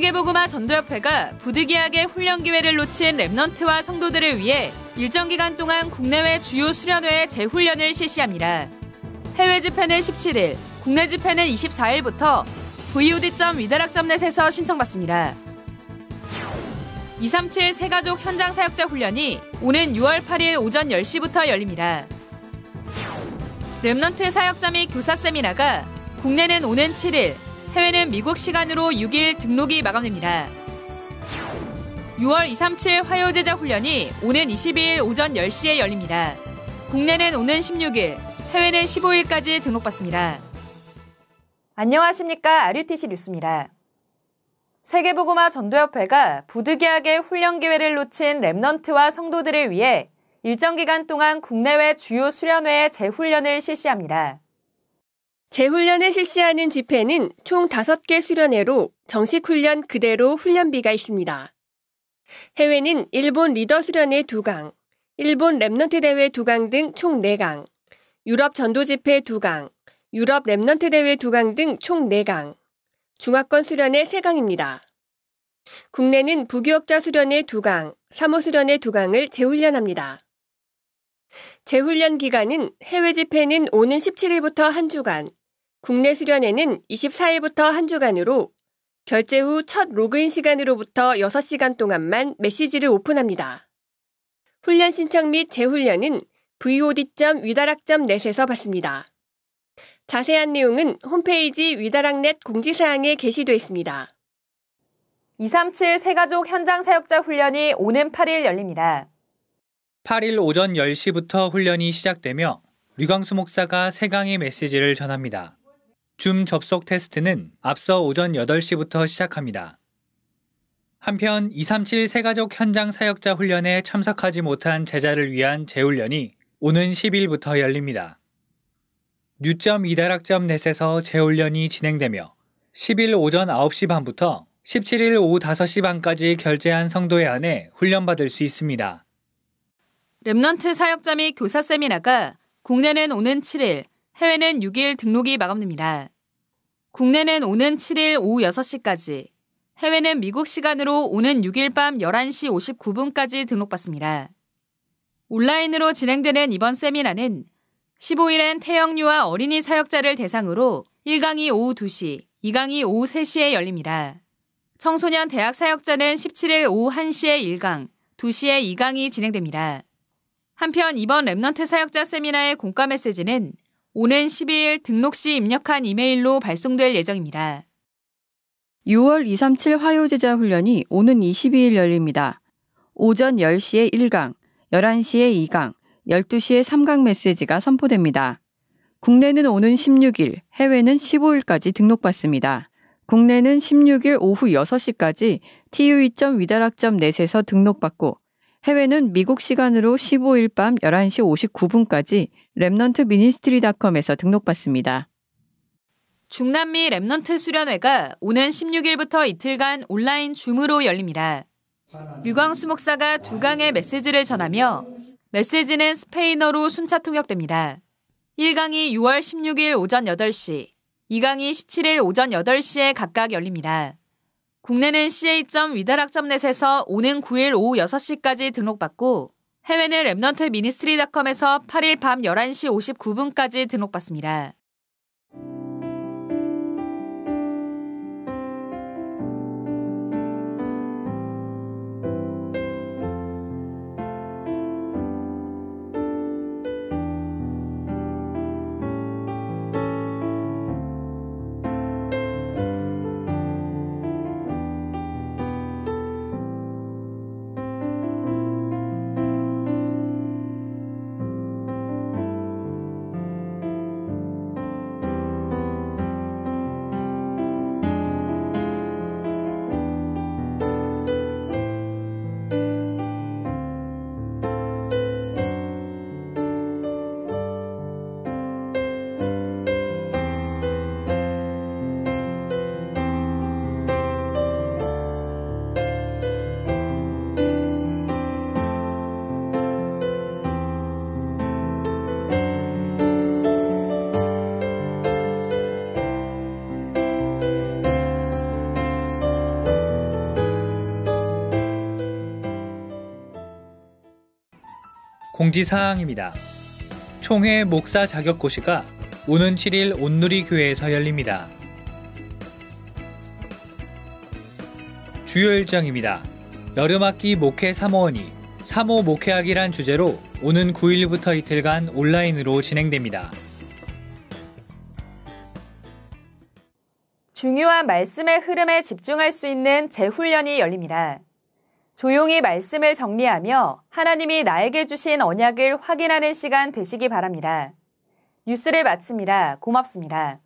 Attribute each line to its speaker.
Speaker 1: 세계복음화 전도협회가 부득이하게 훈련 기회를 놓친 remnant와 성도들을 위해 일정 기간 동안 국내외 주요 수련회 재훈련을 실시합니다. 해외 집회는 17일, 국내 집회는 24일부터 vod.위다락점net에서 신청받습니다. 237 새가족 현장 사역자 훈련이 오는 6월 8일 오전 10시부터 열립니다. remnant 사역자 및 교사 세미나가 국내는 오는 7일, 해외는 미국 시간으로 6일 등록이 마감됩니다. 6월 237 화요제자 훈련이 오는 22일 오전 10시에 열립니다. 국내는 오는 16일, 해외는 15일까지 등록받습니다. 안녕하십니까. RUTC 뉴스입니다. 세계보고마 전도협회가 부득이하게 훈련 기회를 놓친 랩넌트와 성도들을 위해 일정 기간 동안 국내외 주요 수련회에 재훈련을 실시합니다.
Speaker 2: 재훈련을 실시하는 집회는 총 5개 수련회로 정식 훈련 그대로 훈련비가 있습니다. 해외는 일본 리더 수련회 2강, 일본 remnant 대회 2강 등 총 4강, 유럽 전도 집회 2강, 유럽 remnant 대회 2강 등 총 4강, 중화권 수련회 3강입니다. 국내는 부교역자 수련회 2강, 사무 수련회 2강을 재훈련합니다. 재훈련 기간은 해외 집회는 오는 17일부터 한 주간, 국내 수련회는 24일부터 한 주간으로 결제 후 첫 로그인 시간으로부터 6시간 동안만 메시지를 오픈합니다. 훈련 신청 및 재훈련은 vod.위다락.net에서 받습니다. 자세한 내용은 홈페이지 위다락넷 공지사항에 게시되어 있습니다.
Speaker 1: 237 세가족 현장 사역자 훈련이 오는 8일 열립니다.
Speaker 3: 8일 오전 10시부터 훈련이 시작되며 류광수 목사가 세강의 메시지를 전합니다. 줌 접속 테스트는 앞서 오전 8시부터 시작합니다. 한편 237 세가족 현장 사역자 훈련에 참석하지 못한 제자를 위한 재훈련이 오는 10일부터 열립니다. 뉴점 이다락점 넷에서 재훈련이 진행되며 10일 오전 9시 반부터 17일 오후 5시 반까지 결제한 성도에 한해 훈련받을 수 있습니다.
Speaker 1: remnant 사역자 및 교사 세미나가 국내는 오는 7일, 해외는 6일 등록이 마감됩니다. 국내는 오는 7일 오후 6시까지, 해외는 미국 시간으로 오는 6일 밤 11시 59분까지 등록받습니다. 온라인으로 진행되는 이번 세미나는 15일엔 태영유아 어린이 사역자를 대상으로 1강이 오후 2시, 2강이 오후 3시에 열립니다. 청소년 대학 사역자는 17일 오후 1시에 1강, 2시에 2강이 진행됩니다. 한편 이번 remnant 사역자 세미나의 공과 메시지는 오는 12일 등록 시 입력한 이메일로 발송될 예정입니다.
Speaker 4: 6월 237 화요제자 훈련이 오는 22일 열립니다. 오전 10시에 1강, 11시에 2강, 12시에 3강 메시지가 선포됩니다. 국내는 오는 16일, 해외는 15일까지 등록받습니다. 국내는 16일 오후 6시까지 tue.위다락.net에서 등록받고 해외는 미국 시간으로 15일 밤 11시 59분까지 remnant ministry닷컴에서 등록받습니다.
Speaker 1: 중남미 remnant 수련회가 오는 16일부터 이틀간 온라인 줌으로 열립니다. 류광수 목사가 두 강의 메시지를 전하며 메시지는 스페인어로 순차 통역됩니다. 1강이 6월 16일 오전 8시, 2강이 17일 오전 8시에 각각 열립니다. 국내는 ca.위다락.net에서 오는 9일 오후 6시까지 등록받고 해외는 remnant ministry닷컴에서 8일 밤 11시 59분까지 등록받습니다.
Speaker 3: 공지사항입니다. 총회 목사 자격고시가 오는 7일 온누리 교회에서 열립니다. 주요 일정입니다. 여름학기 목회 사모원이 사모 목회학이란 주제로 오는 9일부터 이틀간 온라인으로 진행됩니다.
Speaker 1: 중요한 말씀의 흐름에 집중할 수 있는 재훈련이 열립니다. 조용히 말씀을 정리하며 하나님이 나에게 주신 언약을 확인하는 시간 되시기 바랍니다. 뉴스를 마칩니다. 고맙습니다.